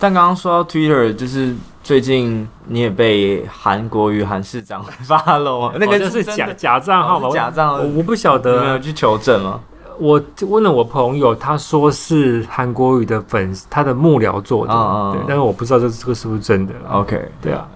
但刚刚说到 Twitter，就是最近你也被韩国瑜韩市长 发了，那个是假假账号吗？假账号，我不晓得，有没有去求证吗？我问了我朋友，他说是韩国瑜的粉丝，他的幕僚做的，嗯、对，但是我不知道这这个是不是真的。OK，对啊，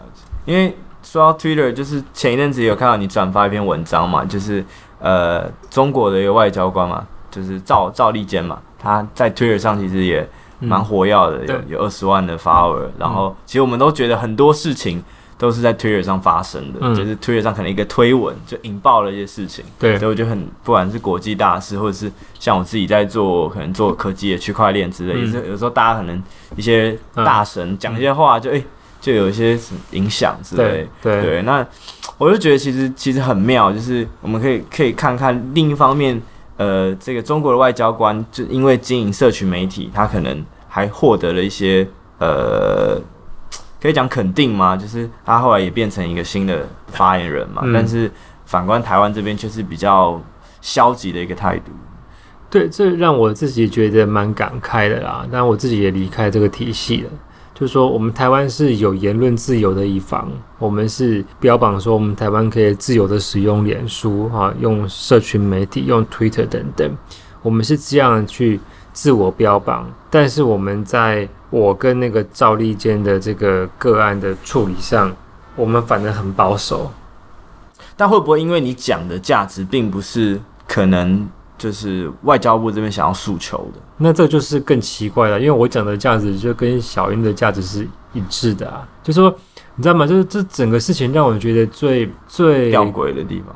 因为说到 Twitter，就是前一阵子有看到你转发一篇文章嘛，就是呃中国的一个外交官嘛，就是赵赵立坚嘛，他在 Twitter 上其实也蛮活跃的，嗯、有有二十万的 follower，然后其实我们都觉得很多事情。都是在 Twitter 上发生的，嗯、就是 Twitter 上可能一个推文就引爆了一些事情，对，所以我就很不管是国际大事，或者是像我自己在做可能做科技的区块链之类，嗯、也是有时候大家可能一些大神讲一些话就，就、嗯、哎就有一些影响之类，对对，对。那我就觉得其实其实很妙，就是我们可以可以看看另一方面，呃，这个中国的外交官就因为经营社群媒体，他可能还获得了一些呃。可以讲肯定吗？就是他后来也变成一个新的发言人嘛。嗯、但是反观台湾这边却是比较消极的一个态度。对，这让我自己觉得蛮感慨的啦。但我自己也离开这个体系了。就是说，我们台湾是有言论自由的一方，我们是标榜说我们台湾可以自由的使用脸书啊，用社群媒体，用 Twitter 等等，我们是这样去自我标榜。但是我们在我跟那个赵立坚的这个个案的处理上，我们反而很保守。但会不会因为你讲的价值并不是可能就是外交部这边想要诉求的？那这就是更奇怪了，因为我讲的价值就跟小英的价值是一致的啊。就说你知道吗？就是这整个事情让我觉得最最吊诡的地方。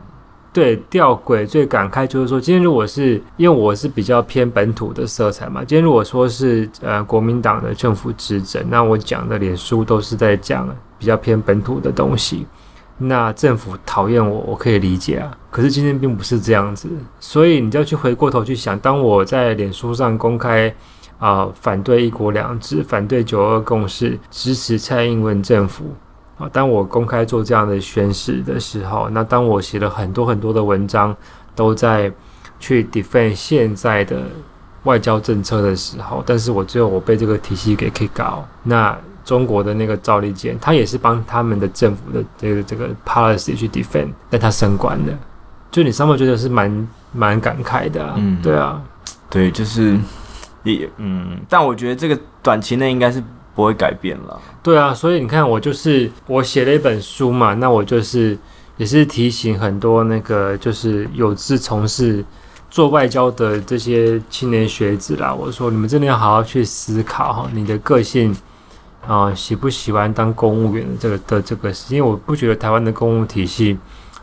对，吊诡最感慨就是说，今天如果是因为我是比较偏本土的色彩嘛，今天如果说是呃国民党的政府执政，那我讲的脸书都是在讲比较偏本土的东西，那政府讨厌我，我可以理解啊。可是今天并不是这样子，所以你就要去回过头去想，当我在脸书上公开啊、反对一国两制，反对九二共识，支持蔡英文政府。啊，当我公开做这样的宣誓的时候，那当我写了很多很多的文章，都在去 defend 现在的外交政策的时候，但是我最后我被这个体系给 kick out。那中国的那个赵立坚，他也是帮他们的政府的这个这个 policy 去 defend，但他升官了。就你上面觉得是蛮蛮感慨的，啊，嗯，对啊，对，就是也嗯，但我觉得这个短期内应该是。不会改变了。对啊，所以你看，我就是我写了一本书嘛，那我就是也是提醒很多那个就是有志从事做外交的这些青年学子啦。我说，你们真的要好好去思考哈，你的个性啊、喜不喜欢当公务员的这个的这个事，因为我不觉得台湾的公务体系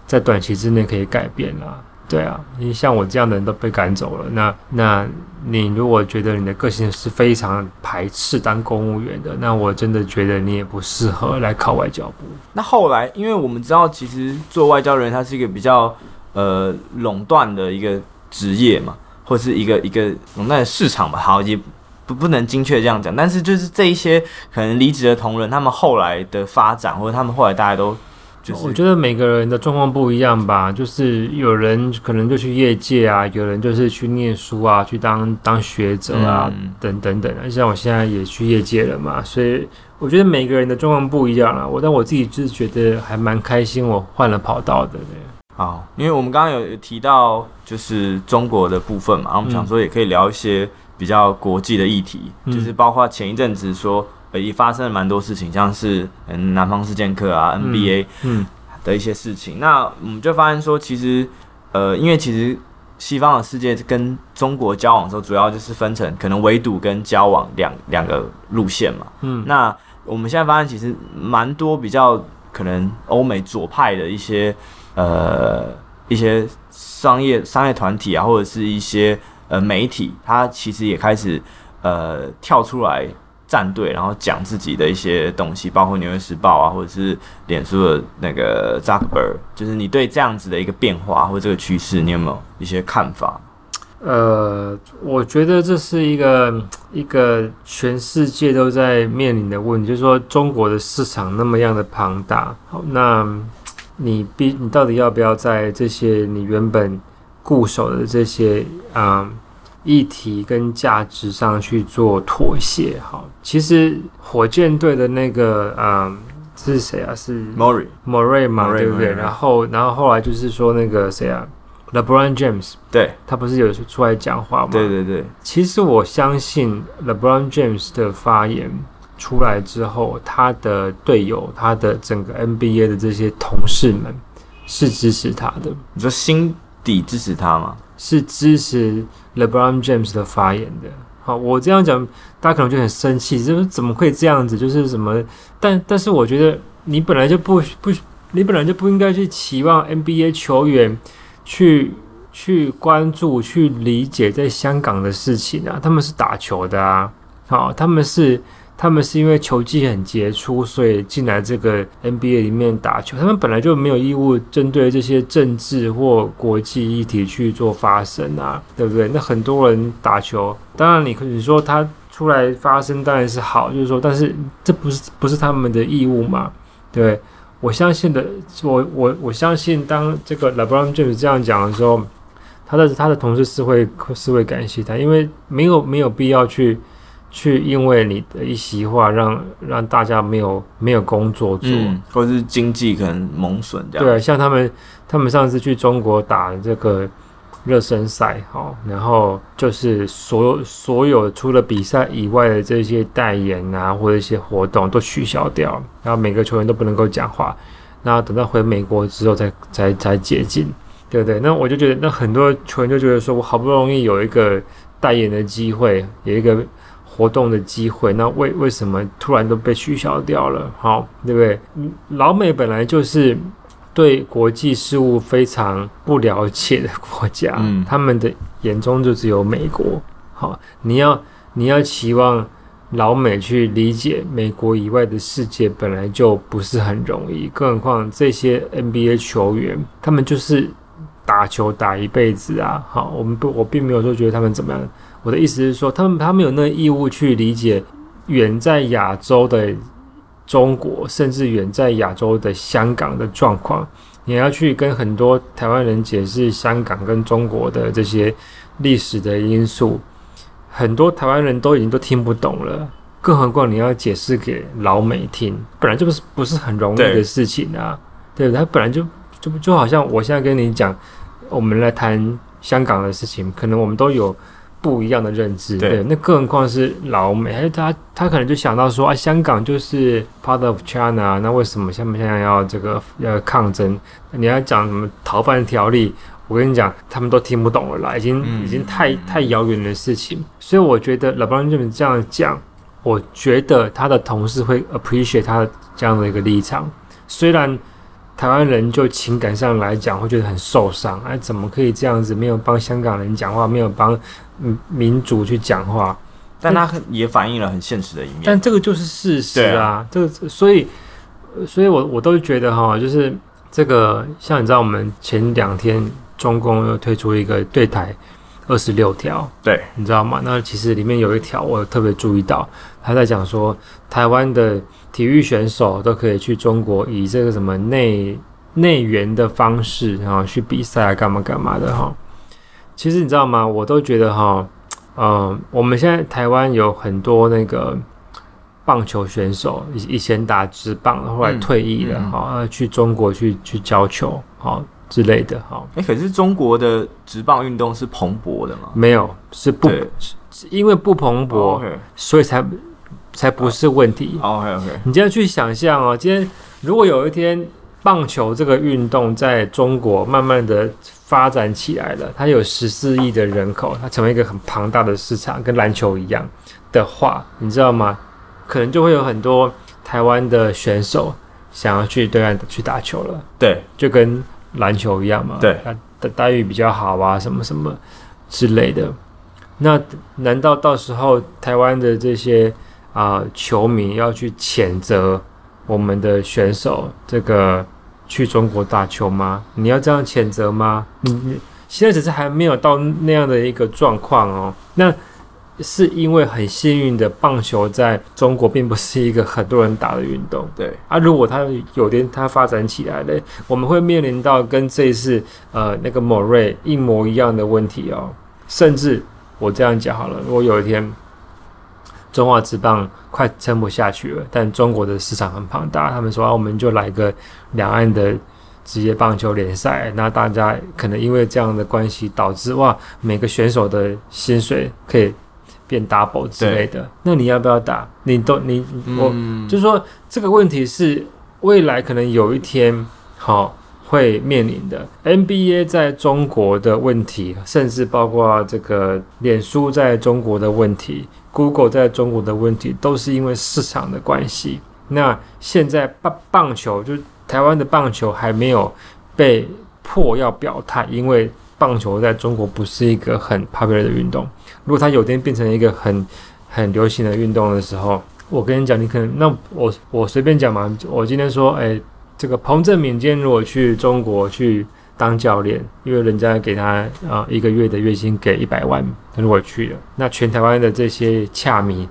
在短期之内可以改变啦。对啊，你像我这样的人都被赶走了，那那你如果觉得你的个性是非常排斥当公务员的，那我真的觉得你也不适合来考外交部。那后来，因为我们知道，其实做外交人他是一个比较呃垄断的一个职业嘛，或是一个一个垄断的市场吧。好，也不不能精确这样讲，但是就是这一些可能离职的同仁，他们后来的发展，或者他们后来大家都就是。我觉得每个人的状况不一样吧，就是有人可能就去业界啊，有人就是去念书啊，去当当学者啊，嗯、等等等。像我现在也去业界了嘛，所以我觉得每个人的状况不一样啊。我但我自己就是觉得还蛮开心，我换了跑道的。对，好，因为我们刚刚有提到就是中国的部分嘛，然后我们想说也可以聊一些比较国际的议题，嗯、就是包括前一阵子说。也发生了蛮多事情，像是嗯南方四剑客啊、NBA 嗯的一些事情。嗯嗯、那我们就发现说，其实呃，因为其实西方的世界跟中国交往的时候，主要就是分成可能围堵跟交往两两个路线嘛。嗯，那我们现在发现，其实蛮多比较可能欧美左派的一些呃一些商业商业团体啊，或者是一些呃媒体，它其实也开始呃跳出来。站队，然后讲自己的一些东西，包括《纽约时报》啊，或者是脸书的那个扎克伯格，就是你对这样子的一个变化或这个趋势，你有没有一些看法？呃，我觉得这是一个一个全世界都在面临的问题，就是说中国的市场那么样的庞大，好，那你必你到底要不要在这些你原本固守的这些啊？呃议题跟价值上去做妥协。哈，其实火箭队的那个，嗯，是谁啊？是 Murray Murray 嘛，对不对？然后，然后后来就是说那个谁啊，LeBron James，对，他不是有出来讲话吗？对对对。其实我相信 LeBron James 的发言出来之后，他的队友，他的整个 NBA 的这些同事们是支持他的。你说心底支持他吗？是支持 LeBron James 的发言的。好，我这样讲，大家可能就很生气，就是怎么会这样子？就是什么？但但是我觉得你本来就不不，你本来就不应该去期望 NBA 球员去去关注、去理解在香港的事情啊。他们是打球的啊，好，他们是。他们是因为球技很杰出，所以进来这个 NBA 里面打球。他们本来就没有义务针对这些政治或国际议题去做发声啊，对不对？那很多人打球，当然你可以说他出来发声当然是好，就是说，但是这不是不是他们的义务嘛？对，我相信的，我我我相信，当这个 LeBron James 这样讲的时候，他的他的同事是会是会感谢他，因为没有没有必要去。去因为你的一席话让，让让大家没有没有工作做，嗯、或者是经济可能蒙损这样。对，像他们他们上次去中国打这个热身赛，哈，然后就是所有所有除了比赛以外的这些代言啊，或者一些活动都取消掉，然后每个球员都不能够讲话，然后等到回美国之后才才才解禁，对不对？那我就觉得，那很多球员就觉得说，我好不容易有一个代言的机会，有一个。活动的机会，那为为什么突然都被取消掉了？好，对不对？老美本来就是对国际事务非常不了解的国家，嗯，他们的眼中就只有美国。好，你要你要期望老美去理解美国以外的世界，本来就不是很容易，更何况这些 NBA 球员，他们就是打球打一辈子啊。好，我们不，我并没有说觉得他们怎么样。我的意思是说，他们他们有那个义务去理解远在亚洲的中国，甚至远在亚洲的香港的状况。你要去跟很多台湾人解释香港跟中国的这些历史的因素，很多台湾人都已经都听不懂了，更何况你要解释给老美听，本来就不是不是很容易的事情啊。对，对，他本来就就就好像我现在跟你讲，我们来谈香港的事情，可能我们都有。不一样的认知，对，对，那更何况是老美，哎，他他可能就想到说啊，香港就是 part of China，那为什么现在现在要这个要抗争？你要讲什么逃犯条例？我跟你讲，他们都听不懂了啦，已经、嗯、已经太太遥远的事情。所以我觉得 LeBron James 这样讲，我觉得他的同事会 appreciate 他这样的一个立场，虽然。台湾人就情感上来讲，会觉得很受伤。哎，怎么可以这样子？没有帮香港人讲话，没有帮民主去讲话。但他也反映了很现实的一面。但这个就是事实啊，啊这个所以，所以我我都觉得哈，就是这个像你知道，我们前两天中共又推出一个对台二十六条，对，你知道吗？那其实里面有一条我特别注意到，他在讲说台湾的。体育选手都可以去中国，以这个什么内内援的方式，然后去比赛啊，干嘛干嘛的哈。其实你知道吗？我都觉得哈，嗯，我们现在台湾有很多那个棒球选手，以以前打职棒，后来退役了哈，嗯嗯、去中国去去教球，哈之类的哈。哎、欸，可是中国的职棒运动是蓬勃的吗？没有，是不，是因为不蓬勃，oh. 所以才。才不是问题。OK OK，你这样去想象哦，今天如果有一天棒球这个运动在中国慢慢的发展起来了，它有十四亿的人口，它成为一个很庞大的市场，跟篮球一样的话，你知道吗？可能就会有很多台湾的选手想要去对岸去打球了。对，就跟篮球一样嘛。对，它的待遇比较好啊，什么什么之类的。那难道到时候台湾的这些？啊、呃！球迷要去谴责我们的选手这个去中国打球吗？你要这样谴责吗？你你现在只是还没有到那样的一个状况哦。那是因为很幸运的，棒球在中国并不是一个很多人打的运动。对啊，如果它有天它发展起来了，我们会面临到跟这一次呃那个某瑞一模一样的问题哦，甚至我这样讲好了，如果有一天中华职棒快撑不下去了，但中国的市场很庞大，他们说啊，我们就来个两岸的职业棒球联赛，那大家可能因为这样的关系，导致哇，每个选手的薪水可以变 double 之类的，那你要不要打？你都你我、嗯、就是说这个问题是未来可能有一天好。会面临的 NBA 在中国的问题，甚至包括这个脸书在中国的问题，Google 在中国的问题，都是因为市场的关系。那现在棒棒球，就台湾的棒球还没有被迫要表态，因为棒球在中国不是一个很 popular 的运动。如果它有天变成一个很很流行的运动的时候，我跟你讲，你可能那我我随便讲嘛，我今天说，哎。这个彭政闵今天如果去中国去当教练，因为人家给他啊、呃、一个月的月薪给一百万，他如果去了，那全台湾的这些恰迷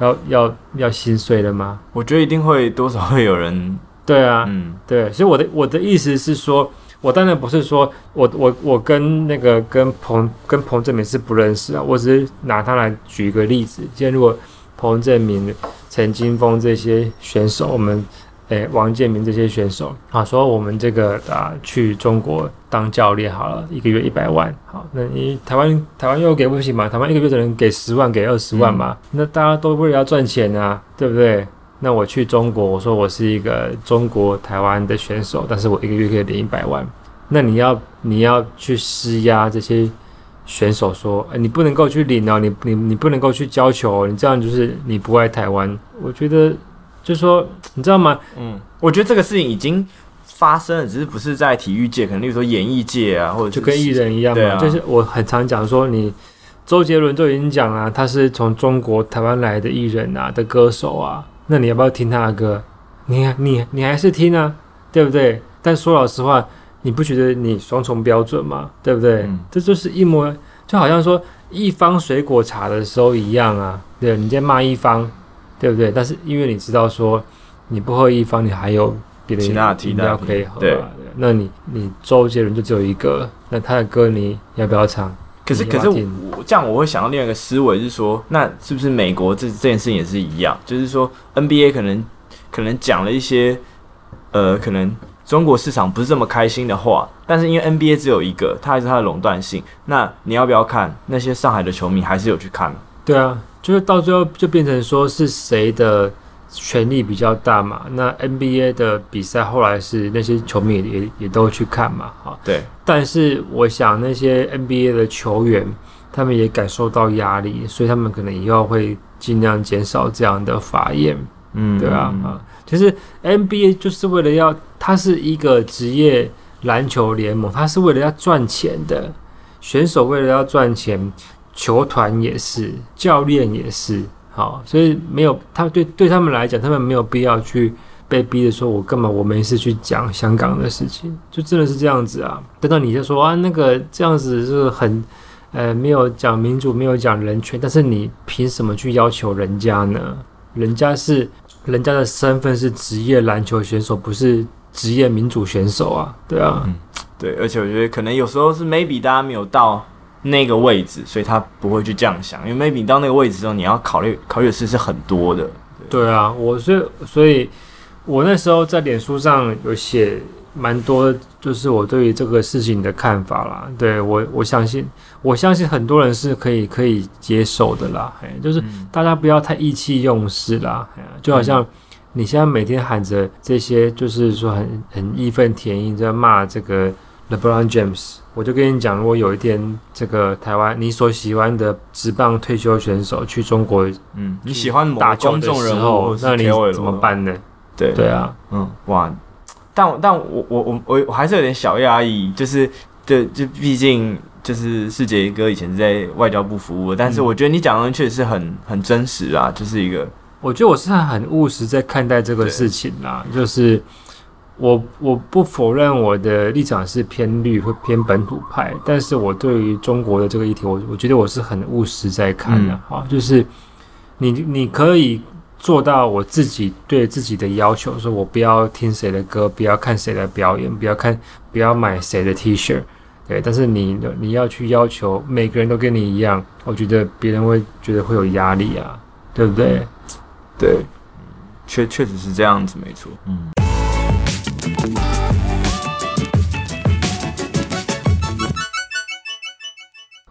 要要要心碎了吗？我觉得一定会多少会有人。对啊，嗯，对，所以我的我的意思是说，我当然不是说我我我跟那个跟彭跟彭正明是不认识啊，我只是拿他来举一个例子。今天如果彭正明、陈金峰这些选手，我们。诶，王建民这些选手啊，说我们这个啊去中国当教练好了，一个月一百万，好，那你台湾台湾又给不起嘛？台湾一个月只能给十万，给二十万嘛？嗯、那大家都为了要赚钱啊，对不对？那我去中国，我说我是一个中国台湾的选手，但是我一个月可以领一百万，那你要你要去施压这些选手说，诶，你不能够去领哦，你你你不能够去交球，你这样就是你不爱台湾，我觉得。就是说，你知道吗？嗯，我觉得这个事情已经发生了，只是不是在体育界，可能例如说演艺界啊，或者就跟艺人一样嘛。啊、就是我很常讲说，你周杰伦都已经讲了，他是从中国台湾来的艺人啊的歌手啊，那你要不要听他的歌？你你你还是听啊，对不对？但说老实话，你不觉得你双重标准吗？对不对？嗯、这就是一模，就好像说一方水果茶的时候一样啊。对，你在骂一方。对不对？但是因为你知道说你不喝一方，你还有别的饮料可以喝啊。对，那你你周杰伦就只有一个，那他的歌你要不要唱？可是可是我这样我会想到另外一个思维是说，那是不是美国这这件事情也是一样？就是说 NBA 可能可能讲了一些呃，可能中国市场不是这么开心的话，但是因为 NBA 只有一个，它还是它的垄断性。那你要不要看？那些上海的球迷还是有去看。对啊。就是到最后就变成说是谁的权力比较大嘛？那 NBA 的比赛后来是那些球迷也也都去看嘛？哈，对。但是我想那些 NBA 的球员他们也感受到压力，所以他们可能以后会尽量减少这样的法宴。嗯，对啊，啊，其实 NBA 就是为了要，它是一个职业篮球联盟，它是为了要赚钱的，选手为了要赚钱。球团也是，教练也是，好，所以没有他对对他们来讲，他们没有必要去被逼着说，我干嘛我没事去讲香港的事情，就真的是这样子啊。等到你就说啊，那个这样子是很，呃，没有讲民主，没有讲人权，但是你凭什么去要求人家呢？人家是人家的身份是职业篮球选手，不是职业民主选手啊，对啊，对，而且我觉得可能有时候是 maybe 大家没有到。那个位置，所以他不会去这样想，因为 maybe 你到那个位置之后，你要考虑考虑的事是很多的。对，对啊，我所以所以，我那时候在脸书上有写蛮多，就是我对于这个事情的看法啦。对我，我相信，我相信很多人是可以可以接受的啦。哎，就是大家不要太意气用事啦。哎就好像你现在每天喊着这些，就是说很很义愤填膺在骂这个。LeBron James，我就跟你讲，如果有一天这个台湾你所喜欢的职棒退休选手去中国，嗯，你喜欢打公众人物，那你怎么办呢？对对啊，嗯，哇，但但我我我我我还是有点小压抑，就是对，就毕竟就是世杰哥以前是在外交部服务，但是我觉得你讲的确实是很很真实啊，就是一个，我觉得我是很务实在看待这个事情啦，就是。我我不否认我的立场是偏绿或偏本土派，但是我对于中国的这个议题，我我觉得我是很务实在看的哈、嗯，就是你你可以做到我自己对自己的要求，说我不要听谁的歌，不要看谁的表演，不要看不要买谁的 T 恤，对，但是你你要去要求每个人都跟你一样，我觉得别人会觉得会有压力啊，对不对？嗯、对，确确实是这样子，没错。嗯。